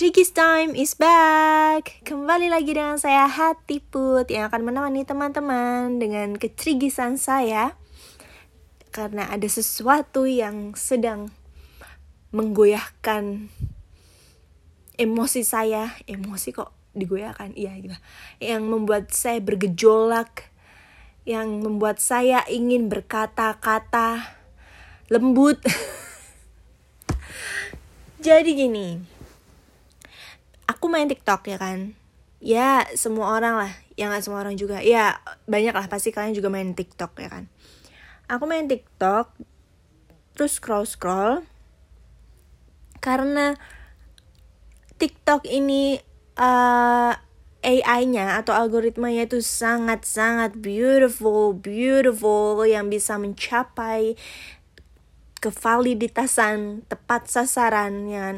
Kecrigis Time is back. Kembali lagi dengan saya Hati Put Yang akan menemani teman-teman Dengan kecerigisan saya. Karena ada sesuatu yang sedang Menggoyahkan Emosi saya. Emosi kok digoyahkan? Iya gitu. Yang membuat saya bergejolak. Yang membuat saya ingin berkata-kata Lembut. Jadi gini aku main TikTok ya kan? Ya semua orang lah. Ya nggak semua orang juga. Ya banyak lah. Pasti kalian juga main TikTok ya kan? Aku main TikTok terus scroll scroll karena TikTok ini uh, eh, AI-nya atau algoritmanya itu sangat-sangat beautiful, beautiful yang bisa mencapai kevaliditasan tepat sasaran ya kan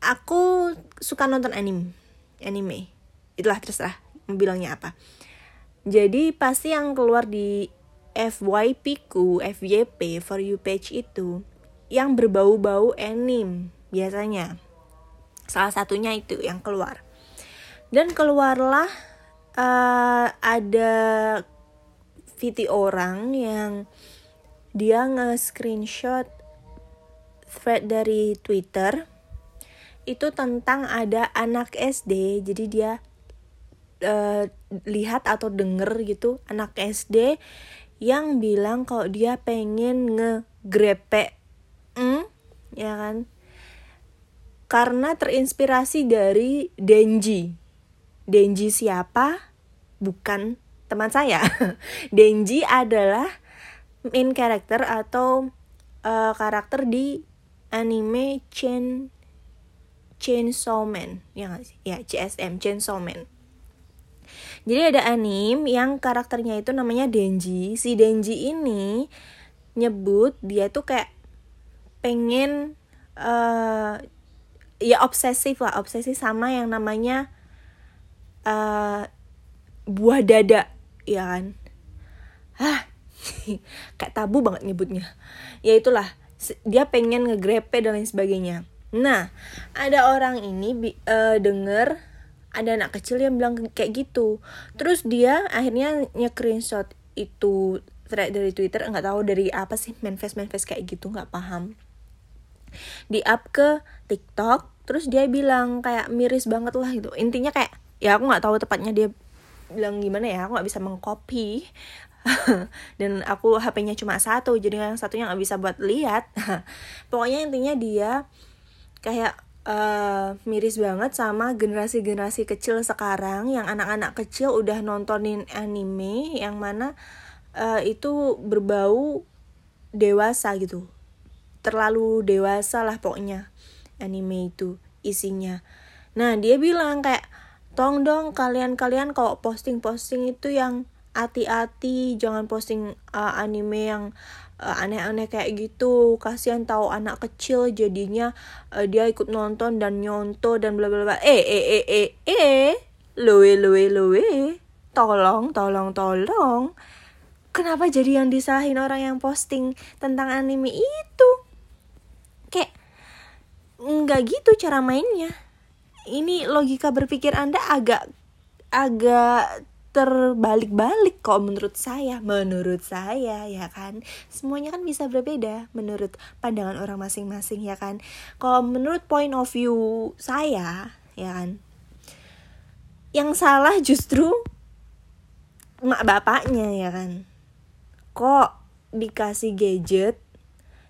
aku suka nonton anime anime. Itulah terserah mau bilangnya apa. Jadi pasti yang keluar di FYP ku FYP for you page itu yang berbau-bau anime biasanya. Salah satunya itu yang keluar. Dan keluarlah uh, ada video orang yang dia nge-screenshot thread dari Twitter itu tentang ada anak SD jadi dia uh, lihat atau denger gitu anak SD yang bilang kalau dia pengen ngegrepe hmm, ya kan? Karena terinspirasi dari Denji. Denji siapa? Bukan teman saya. Denji adalah main character atau uh, karakter di anime Chain Chainsaw Man. Ya ya CSM Chainsaw Man. Jadi ada anime yang karakternya itu namanya Denji. Si Denji ini nyebut dia tuh kayak pengen uh, ya obsesif lah. Obsesif sama yang namanya uh, buah dada. Ya kan? Ah kayak tabu banget nyebutnya. Ya itulah. Dia pengen ngegrepe dan lain sebagainya Nah, ada orang ini uh, denger ada anak kecil yang bilang kayak gitu. Terus dia akhirnya nge-screenshot itu thread dari Twitter, nggak tahu dari apa sih manifest manifest kayak gitu, nggak paham. Di up ke TikTok, terus dia bilang kayak miris banget lah gitu. Intinya kayak ya aku nggak tahu tepatnya dia bilang gimana ya, aku nggak bisa mengcopy dan aku HP-nya cuma satu jadi yang satunya nggak bisa buat lihat pokoknya intinya dia kayak uh, miris banget sama generasi-generasi kecil sekarang yang anak-anak kecil udah nontonin anime yang mana uh, itu berbau dewasa gitu. Terlalu dewasa lah pokoknya anime itu isinya. Nah dia bilang kayak tong dong kalian-kalian kalau posting-posting itu yang hati-hati jangan posting uh, anime yang aneh-aneh kayak gitu. Kasihan tahu anak kecil jadinya uh, dia ikut nonton dan nyonto dan bla bla bla. Eh eh eh eh eh luwe luwe luwe tolong tolong tolong. Kenapa jadi yang disalahin orang yang posting tentang anime itu? Kayak nggak gitu cara mainnya. Ini logika berpikir anda agak agak terbalik-balik kok menurut saya. Menurut saya ya kan? Semuanya kan bisa berbeda menurut pandangan orang masing-masing ya kan? Kalau menurut point of view saya ya kan? Yang salah justru mak bapaknya ya kan? Kok dikasih gadget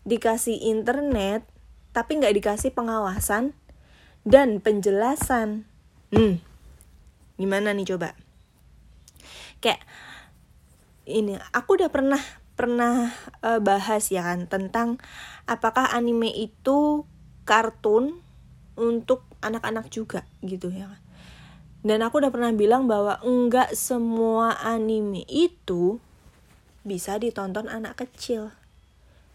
dikasih internet tapi nggak dikasih pengawasan dan penjelasan? Hmm gimana nih coba kayak ini aku udah pernah pernah uh, bahas ya kan tentang apakah anime itu kartun untuk anak-anak juga gitu ya kan. Dan aku udah pernah bilang bahwa enggak semua anime itu bisa ditonton anak kecil.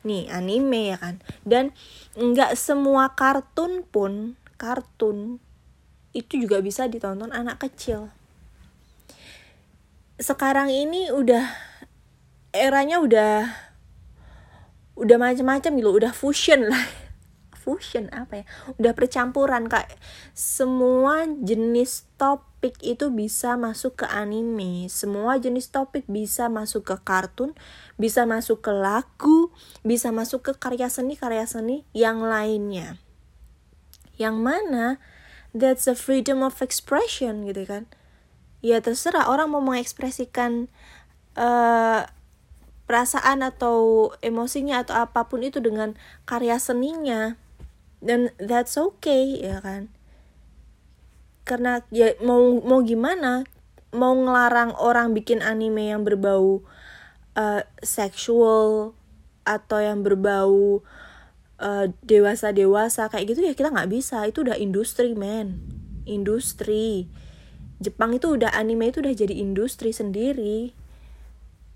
Nih anime ya kan. Dan enggak semua kartun pun kartun itu juga bisa ditonton anak kecil sekarang ini udah eranya udah udah macam-macam gitu udah fusion lah. Fusion apa ya? Udah percampuran kayak semua jenis topik itu bisa masuk ke anime. Semua jenis topik bisa masuk ke kartun bisa masuk ke lagu bisa masuk ke karya seni karya seni yang lainnya. Yang mana that's a freedom of expression gitu kan ya terserah orang mau mengekspresikan uh, perasaan atau emosinya atau apa pun itu dengan karya seninya dan that's okay ya kan? Karena ya mau mau gimana? Mau ngelarang orang bikin anime yang berbau uh, seksual atau yang berbau uh, dewasa dewasa kayak gitu ya kita nggak bisa. Itu udah industri man industri Jepang itu udah anime itu udah jadi industri sendiri.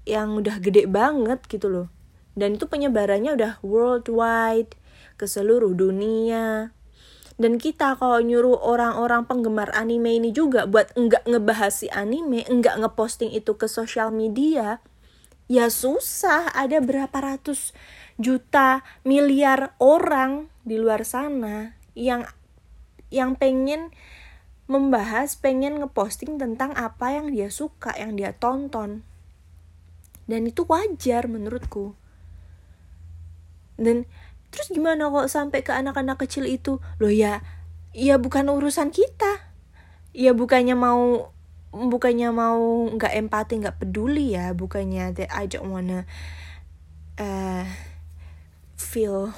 Yang udah gede banget gitu loh. Dan itu penyebarannya udah worldwide ke seluruh dunia. Dan kita kalau nyuruh orang-orang penggemar anime ini juga buat enggak ngebahas si anime, enggak ngeposting itu ke sosial media, ya susah. Ada berapa ratus juta miliar orang di luar sana yang yang pengen membahas, pengen ngeposting tentang apa yang dia suka, yang dia tonton. Dan itu wajar menurutku. Dan terus gimana kok sampai ke anak-anak kecil itu? Loh ya ya bukan urusan kita. Ya bukannya mau bukannya mau nggak empati nggak peduli ya. Bukannya that I don't wanna uh, feel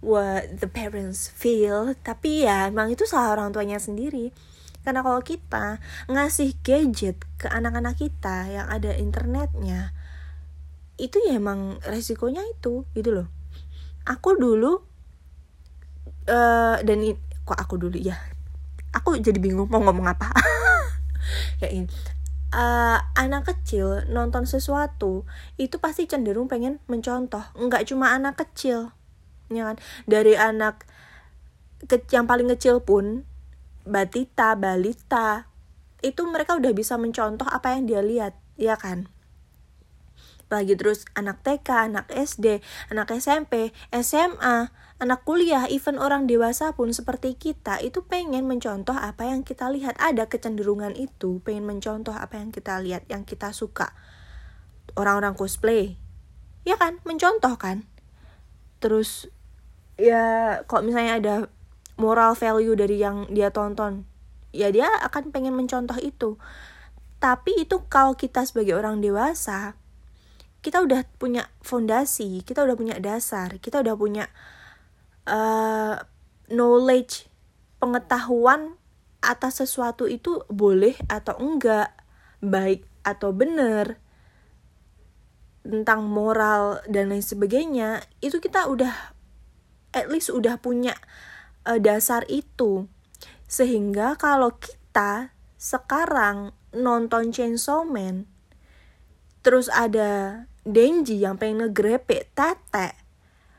what the parents feel. Tapi ya emang itu salah orang tuanya sendiri karena kalau kita ngasih gadget ke anak-anak kita yang ada internetnya itu ya emang resikonya itu gitu loh. Aku dulu uh, dan kok aku dulu ya? Aku jadi bingung mau ngomong apa. Kayak ini uh, anak kecil nonton sesuatu itu pasti cenderung pengen mencontoh. Nggak cuma anak kecil ya kan? Dari anak ke yang paling kecil pun batita balita itu mereka udah bisa mencontoh apa yang dia lihat ya kan lagi terus anak TK, anak SD, anak SMP, SMA, anak kuliah, even orang dewasa pun seperti kita itu pengen mencontoh apa yang kita lihat. Ada kecenderungan itu, pengen mencontoh apa yang kita lihat, yang kita suka. Orang-orang cosplay, ya kan, mencontoh kan. Terus ya kok misalnya ada moral value dari yang dia tonton, ya dia akan pengen mencontoh itu. Tapi itu kalau kita sebagai orang dewasa, kita udah punya fondasi, kita udah punya dasar, kita udah punya uh, knowledge, pengetahuan atas sesuatu itu boleh atau enggak, baik atau benar, tentang moral dan lain sebagainya, itu kita udah at least udah punya uh, dasar itu. Sehingga kalau kita sekarang nonton Chainsaw Man, terus ada Denji yang pengen ngegrepe tete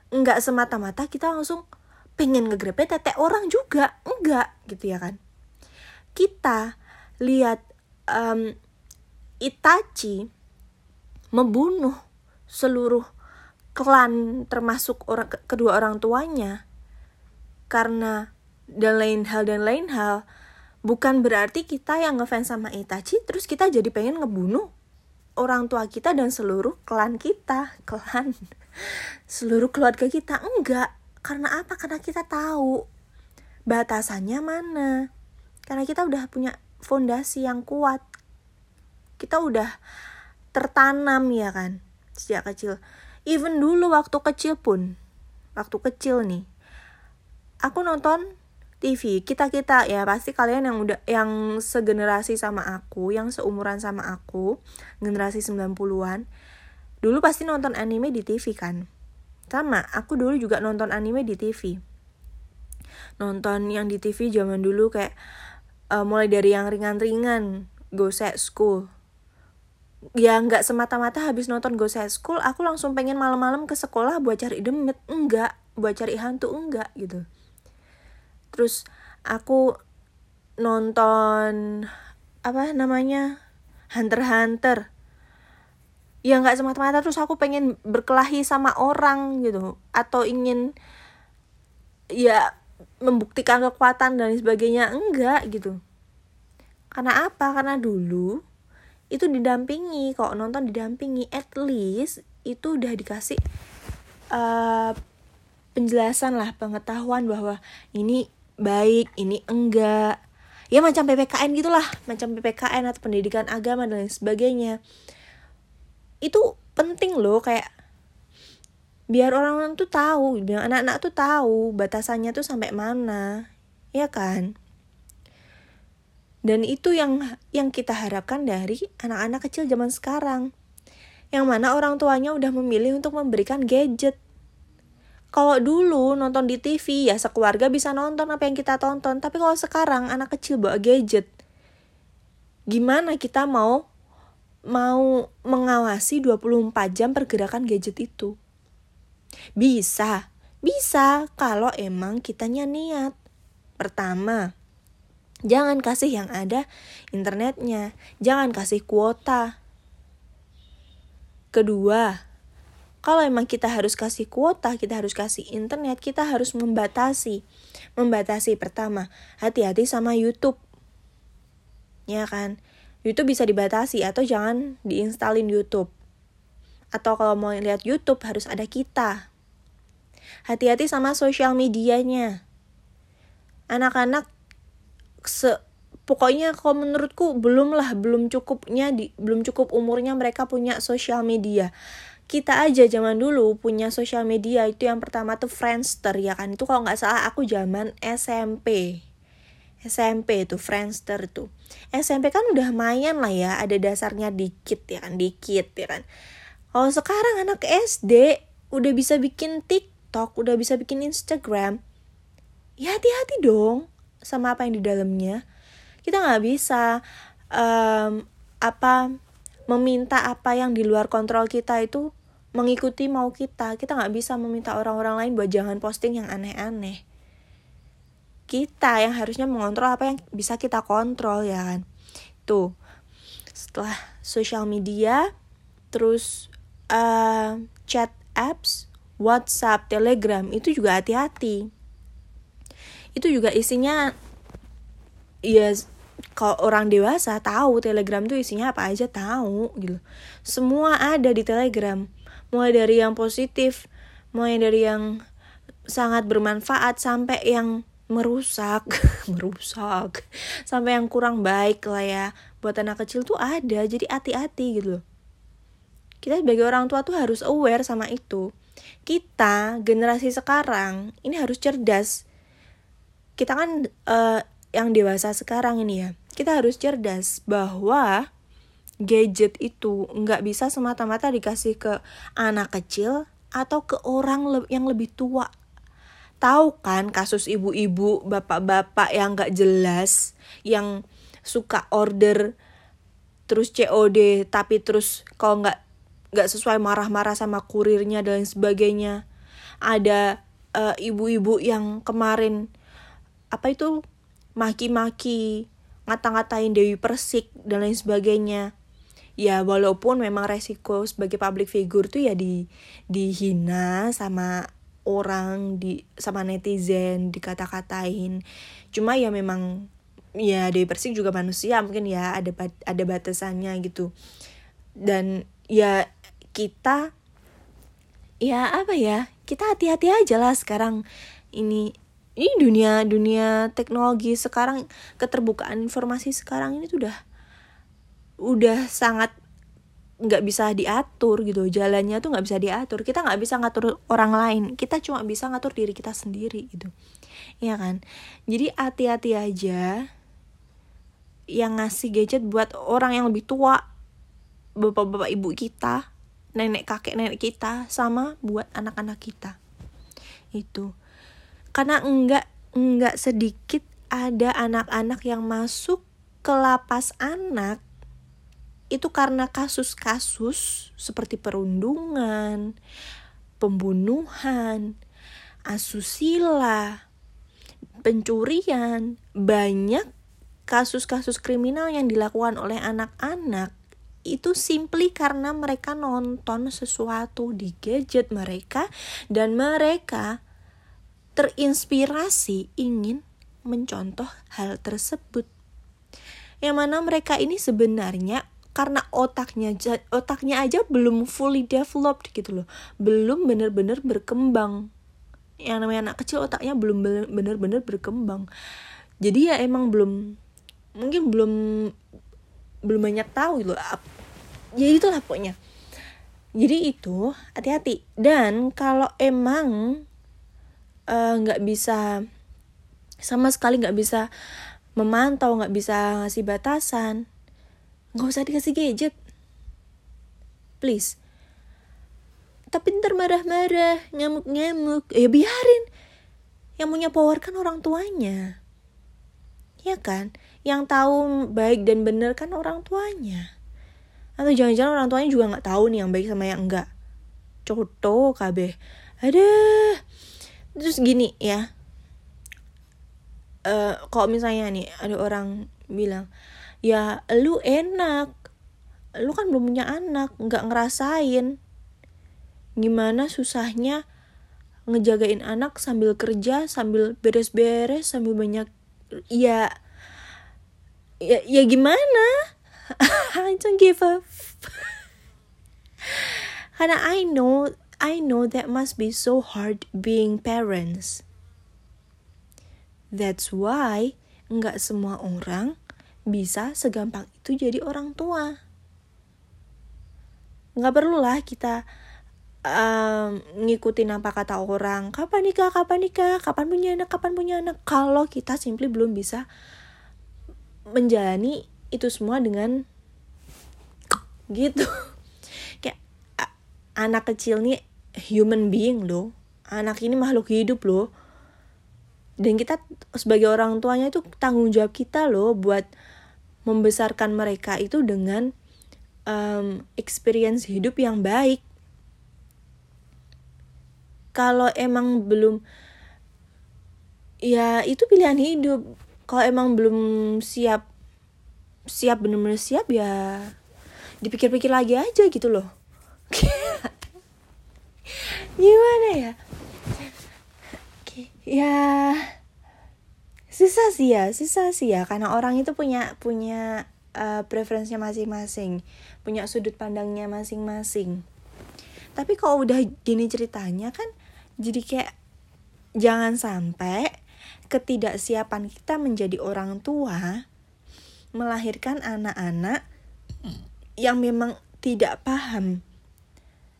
nggak semata-mata kita langsung pengen ngegrepe tete orang juga. Enggak gitu ya kan? Kita lihat um, Itachi membunuh seluruh klan termasuk orang kedua orang tuanya karena dan lain hal dan lain hal bukan berarti kita yang ngefans sama Itachi terus kita jadi pengen ngebunuh orang tua kita dan seluruh klan kita. Klan. Seluruh keluarga kita. Enggak. Karena apa? Karena kita tahu batasannya mana. Karena kita udah punya fondasi yang kuat. Kita udah tertanam ya kan sejak kecil. Even dulu waktu kecil pun waktu kecil nih aku nonton TV kita kita ya pasti kalian yang udah yang segenerasi sama aku yang seumuran sama aku generasi 90-an dulu pasti nonton anime di TV kan? Sama aku dulu juga nonton anime di TV nonton yang di TV zaman dulu kayak uh, mulai dari yang ringan-ringan Go Set School. Ya nggak semata-mata habis nonton Go Set School aku langsung pengen malam-malam ke sekolah buat cari demit enggak buat cari hantu enggak gitu terus aku nonton apa namanya Hunter Hunter. Ya nggak semata-mata terus aku pengen berkelahi sama orang gitu. Atau ingin ya membuktikan kekuatan dan sebagainya. Enggak gitu. Karena apa? Karena dulu itu didampingi kok nonton didampingi at least itu udah dikasih uh, penjelasan lah pengetahuan bahwa ini baik ini enggak. Ya macam ppkn gitulah macam ppkn atau pendidikan agama dan lain sebagainya. Itu penting loh kayak biar orang-orang tuh tahu biar anak-anak tuh tahu batasannya tuh sampai mana ya kan? Dan itu yang yang kita harapkan dari anak-anak kecil zaman sekarang. Yang mana orang tuanya udah memilih untuk memberikan gadget kalau dulu nonton di TV ya sekeluarga bisa nonton apa yang kita tonton. Tapi kalau sekarang anak kecil bawa gadget. Gimana kita mau mau mengawasi 24 jam pergerakan gadget itu? Bisa, bisa kalau emang kitanya niat. Pertama, jangan kasih yang ada internetnya, jangan kasih kuota. Kedua, kalau emang kita harus kasih kuota, kita harus kasih internet, kita harus membatasi. Membatasi pertama, hati-hati sama YouTube. Ya kan? YouTube bisa dibatasi atau jangan diinstalin YouTube atau kalau mau lihat YouTube harus ada kita. Hati-hati sama sosial medianya. Anak-anak se pokoknya kalau menurutku belum lah belum cukupnya di belum cukup umurnya mereka punya sosial media kita aja zaman dulu punya sosial media itu yang pertama tuh Friendster ya kan? Itu kalau nggak salah aku zaman SMP SMP itu Friendster tuh. SMP kan udah mayan lah ya ada dasarnya dikit ya kan? Dikit ya kan? Kalau sekarang anak SD udah bisa bikin TikTok, udah bisa bikin Instagram, ya hati-hati dong sama apa yang di dalamnya. Kita nggak bisa um, apa meminta apa yang di luar kontrol kita itu mengikuti mau kita. Kita nggak bisa meminta orang-orang lain buat jangan posting yang aneh-aneh. Kita yang harusnya mengontrol apa yang bisa kita kontrol ya kan. Tuh, setelah sosial media, terus uh, chat apps, WhatsApp, Telegram itu juga hati-hati. Itu juga isinya ya kalau orang dewasa tahu Telegram tuh isinya apa aja tahu gitu. Semua ada di Telegram. Mulai dari yang positif, mulai dari yang sangat bermanfaat sampai yang merusak, merusak, sampai yang kurang baik lah ya. Buat anak kecil tuh ada, jadi hati-hati gitu loh. Kita sebagai orang tua tuh harus aware sama itu. Kita generasi sekarang ini harus cerdas. Kita kan uh, yang dewasa sekarang ini ya kita harus cerdas bahwa gadget itu nggak bisa semata-mata dikasih ke anak kecil atau ke orang yang lebih tua. Tahu kan kasus ibu-ibu bapak-bapak yang nggak jelas yang suka order terus COD tapi terus kalau nggak gak sesuai marah-marah sama kurirnya dan sebagainya. Ada uh, ibu-ibu yang kemarin apa itu maki-maki ngata-ngatain Dewi Persik dan lain sebagainya ya walaupun memang resiko sebagai public figure tuh ya di dihina sama orang di sama netizen dikata-katain. Cuma ya memang ya Dewi Persik juga manusia mungkin ya ada ada batasannya gitu. Dan ya kita ya apa ya kita hati-hati aja lah sekarang ini ini dunia dunia teknologi sekarang keterbukaan informasi sekarang ini tuh udah udah sangat nggak bisa diatur gitu jalannya tuh nggak bisa diatur. Kita nggak bisa ngatur orang lain kita cuma bisa ngatur diri kita sendiri gitu. Ya kan? Jadi hati-hati aja yang ngasih gadget buat orang yang lebih tua bapak-bapak ibu kita nenek kakek nenek kita sama buat anak-anak kita. Itu. Karena enggak enggak sedikit ada anak-anak yang masuk ke lapas anak itu karena kasus-kasus seperti perundungan, pembunuhan, asusila, pencurian, banyak kasus-kasus kriminal yang dilakukan oleh anak-anak itu simply karena mereka nonton sesuatu di gadget mereka dan mereka terinspirasi ingin mencontoh hal tersebut. Yang mana mereka ini sebenarnya karena otaknya otaknya aja belum fully developed gitu loh. Belum bener-bener berkembang. Yang namanya anak kecil otaknya belum bener-bener berkembang. Jadi ya emang belum mungkin belum belum banyak tahu gitu ya itulah pokoknya. Jadi itu hati-hati. Dan kalau emang eh, nggak uh, bisa sama sekali nggak bisa memantau nggak bisa ngasih batasan nggak usah dikasih gadget. Please. Tapi ntar marah-marah ngamuk-ngamuk ya biarin. Yang punya power kan orang tuanya. Ya kan? Yang tahu baik dan benar kan orang tuanya. Atau jangan-jangan orang tuanya juga nggak tahu nih yang baik sama yang enggak coto kabeh. Ada terus gini ya. Uh, kalau misalnya nih ada orang bilang ya lu enak. Lu kan belum punya anak nggak ngerasain. Gimana susahnya ngejagain anak sambil kerja sambil beres-beres sambil banyak ya ya, ya gimana? I don't give a karena I know I know that must be so hard being parents. That's why nggak semua orang bisa segampang itu jadi orang tua. Nggak perlulah kita um, ngikutin apa kata orang, kapan nikah, kapan nikah, kapan punya anak, kapan punya anak. Kalau kita simply belum bisa menjalani itu semua dengan gitu. Kayak anak kecil nih human being loh. Anak ini makhluk hidup loh. Dan kita sebagai orang tuanya itu tanggung jawab kita loh buat membesarkan mereka itu dengan um, experience hidup yang baik. Kalau emang belum, ya itu pilihan hidup. Kalau emang belum siap, siap bener-bener siap ya dipikir-pikir lagi aja gitu loh. Gimana ya? Ya ya susah sih ya. Karena orang itu punya punya uh, preferensinya masing-masing. Punya sudut pandangnya masing-masing. Tapi kalau udah gini ceritanya kan jadi kayak jangan sampai ketidaksiapan kita menjadi orang tua melahirkan anak-anak yang memang tidak paham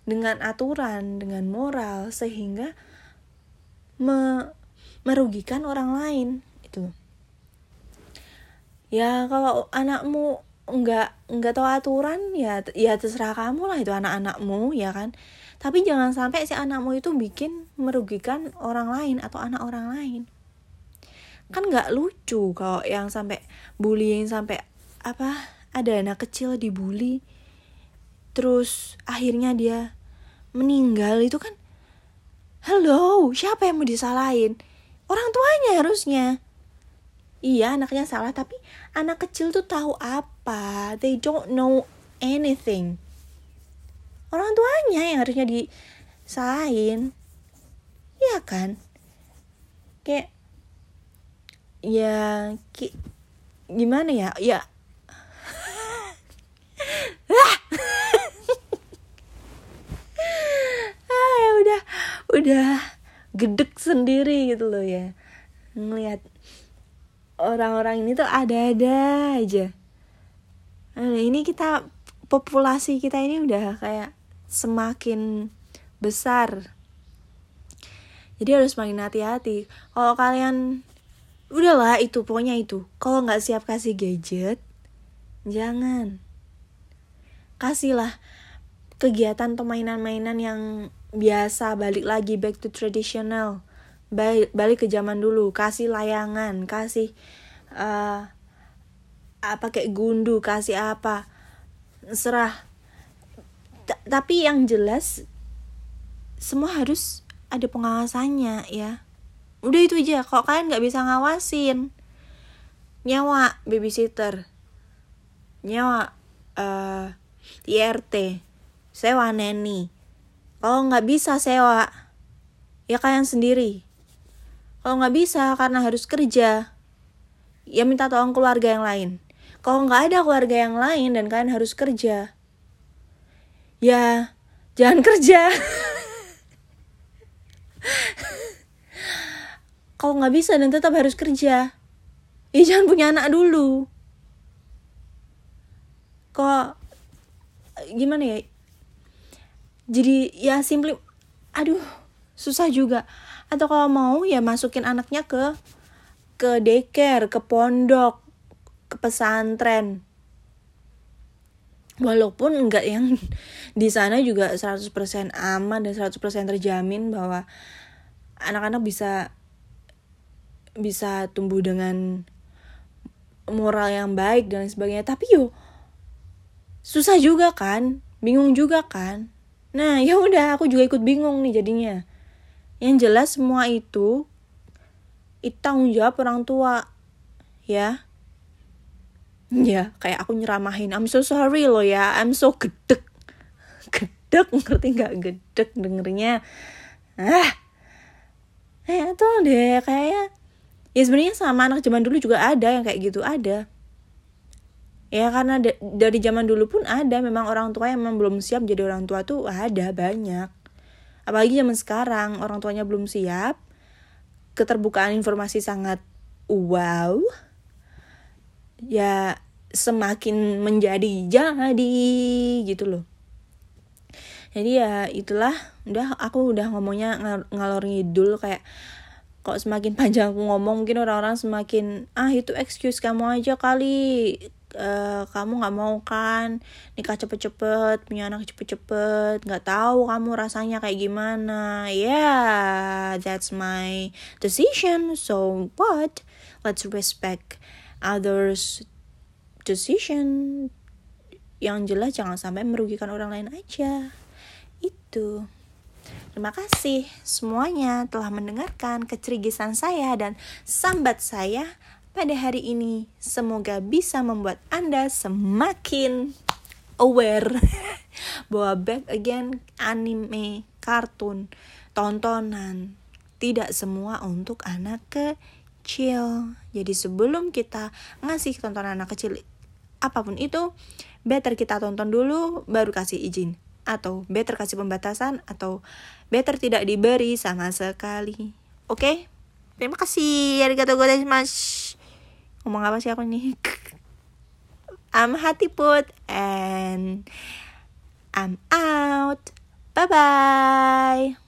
dengan aturan, dengan moral sehingga me merugikan orang lain gitu. Ya kalau anakmu nggak nggak tahu aturan ya ya terserah kamu lah itu anak-anakmu ya kan. Tapi jangan sampai si anakmu itu bikin merugikan orang lain atau anak orang lain. Kan nggak lucu kalau yang sampai bullying sampai apa ada anak kecil dibully terus akhirnya dia meninggal itu kan hello siapa yang mau disalahin? Orang tuanya harusnya iya anaknya salah tapi anak kecil tuh tahu apa? They don't know anything. Orang tuanya yang harusnya disalahin iya kan? Kayak ya ki, gimana ya? Ya. Ah ya udah udah gedek sendiri gitu loh ya ngelihat orang-orang ini tuh ada-ada aja. Nah, ini kita populasi kita ini udah kayak semakin besar. Jadi harus makin hati-hati. Kalau kalian udahlah itu pokoknya itu. Kalau nggak siap kasih gadget jangan. Kasihlah kegiatan atau mainan-mainan yang biasa balik lagi back to traditional balik balik ke zaman dulu. Kasih layangan kasih uh, apa kayak gundu kasih apa. Serah. T tapi yang jelas semua harus ada pengawasannya ya. Udah itu aja. Kok kalian nggak bisa ngawasin? Nyawa babysitter. Nyawa uh, IRT sewa neni. Kalau nggak bisa sewa ya kalian sendiri kalau nggak bisa karena harus kerja. Ya minta tolong keluarga yang lain. Kalau nggak ada keluarga yang lain dan kalian harus kerja ya jangan kerja. Kalau nggak bisa dan tetap harus kerja ya jangan punya anak dulu. Kok gimana ya? Jadi ya simply aduh susah juga atau kalau mau ya masukin anaknya ke ke daycare ke pondok ke pesantren. Walaupun enggak yang di sana juga 100% aman dan 100% terjamin bahwa anak-anak bisa bisa tumbuh dengan moral yang baik dan sebagainya. Tapi yo susah juga kan? Bingung juga kan? Nah ya udah aku juga ikut bingung nih jadinya yang jelas semua itu itu tanggung jawab orang tua ya. Ya kayak aku nyeramahin I'm so sorry lo ya I'm so gedek gedek ngerti nggak? Gedek dengernya ah. Eh tuh deh kayaknya. Ya sebenarnya sama anak zaman dulu juga ada yang kayak gitu ada. Ya karena dari zaman dulu pun ada memang orang tua yang memang belum siap jadi orang tua tuh ada banyak apalagi zaman sekarang orang tuanya belum siap. Keterbukaan informasi sangat wow. Ya semakin menjadi jadi gitu loh. Jadi ya itulah udah aku udah ngomongnya ng ngalor ngidul kayak kok semakin panjang aku ngomong mungkin orang-orang semakin ah itu excuse kamu aja kali uh, kamu nggak mau kan nikah cepet-cepet punya anak cepet-cepet nggak tahu kamu rasanya kayak gimana. Yeah that's my decision. So what? Let's respect others decision. Yang jelas jangan sampai merugikan orang lain aja. Itu. Terima kasih semuanya telah mendengarkan kecerigisan saya dan sambat saya pada hari ini semoga bisa membuat Anda semakin aware bahwa back again anime, kartun, tontonan tidak semua untuk anak kecil. Jadi sebelum kita ngasih tontonan anak kecil apa pun itu, better kita tonton dulu baru kasih izin atau better kasih pembatasan atau better tidak diberi sama sekali. Oke? Okay? Terima kasih. Arigatou gozaimasu ngomong apa sih aku nih? I'm Hati Put and I'm out. Bye bye